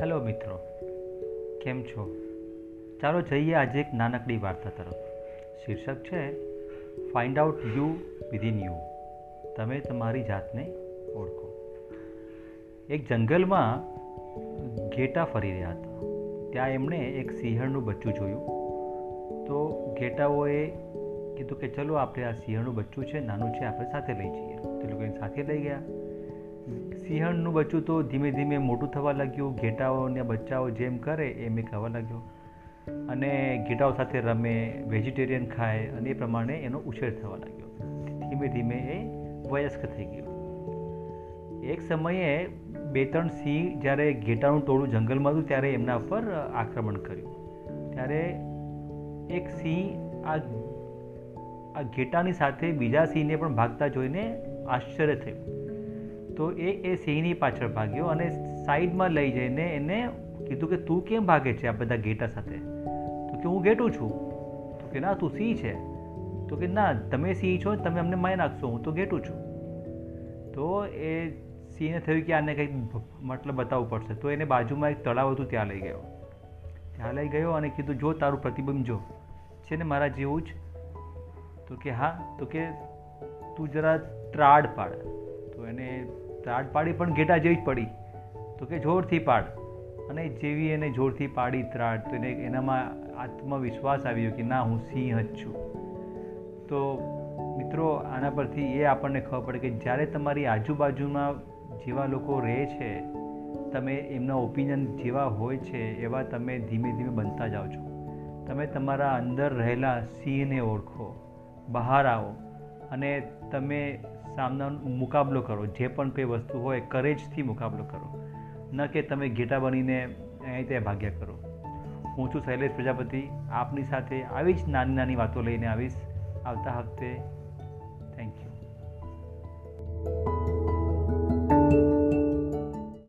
Hello મિત્રો, કેમ છો? ચાલો જઈએ આજે એક નાનકડી વાર્તા તરફ. શીર્ષક છે find out you within you તમે તમારી જાતને ઓળખો. એક જંગલમાં ઘેટા ફરી રહ્યા હતા. ત્યાં એમણે એક સિંહણનું બચ્ચું જોયું. તો ઘેટાઓએ કીધું કે, ચલો, આપણે આ સિંહણનું બચ્ચું છે, નાનું છે, આપણે સાથે લઈ જઈએ. તે લોકો એને સાથે લઈ ગયા. સિંહણનું બચ્ચું તો ધીમે ધીમે મોટું થવા લાગ્યું. ઘેટાઓને બચ્ચાઓ જેમ કરે એમ એ ખાવા લાગ્યો. અને ઘેટાઓ સાથે રમે, વેજીટેરિયન ખાય અને એ પ્રમાણે એનો ઉછેર થવા લાગ્યો. ધીમે ધીમે એ વયસ્ક થઈ ગયો. એક સમયે બે ત્રણ સિંહ જ્યારે ઘેટાનું ટોળું જંગલમાં હતું ત્યારે એમના પર આક્રમણ કર્યું. ત્યારે એક સિંહ આ આ ઘેટાની સાથે બીજા સિંહને પણ ભાગતા જોઈને આશ્ચર્ય થયું. તો એ એ સિંહની પાછળ ભાગ્યો અને સાઈડમાં લઈ જઈને એને કીધું કે તું કેમ ભાગે છે આ બધા ઘેટા સાથે? તો કે હું ઘેટું છું. તો કે ના, તું સિંહ છે. તો કે ના, તમે સિંહ છો, તમે અમને માય નાખશો, હું તો ઘેટું છું. તો એ સિંહને થયું કે આને કંઈક મતલબ બતાવવું પડશે. તો એને બાજુમાં એક તળાવ હતું, ત્યાં લઈ ગયો. ત્યાં લઈ ગયો અને કીધું, જો, તારું પ્રતિબિંબ જો. છે ને મારા જેવું જ? તો કે હા. તો કે તું જરા ત્રાડ પાડ. તો એને ત્રાડ પાડી પણ ઘેટા જેવી જ પડી. તો કે જોરથી પાડ. અને જેવી એને જોરથી પાડી ત્રાડ, તો એને એનામાં આત્મવિશ્વાસ આવ્યો કે ના, હું સિંહ જ છું. તો મિત્રો, આના પરથી એ આપણને ખબર પડે કે જ્યારે તમારી આજુબાજુમાં જેવા લોકો રહે છે, તમે એમના ઓપિનિયન જેવા હોય છે, એવા તમે ધીમે ધીમે બનતા જાઓ છો. તમે તમારા અંદર રહેલા સિંહને ઓળખો, બહાર આવો. અને તમે સામનાનો મુકાબલો કરો, જે પણ કોઈ વસ્તુ હોય કરેજથી મુકાબલો કરો. ન કે તમે ઘેટા બનીને અહીં ત્યાં ભાગ્યા કરો. હું છું શૈલેષ પ્રજાપતિ, આપની સાથે આવી જ નાની નાની વાતો લઈને આવીશ. આવતા હપ્તે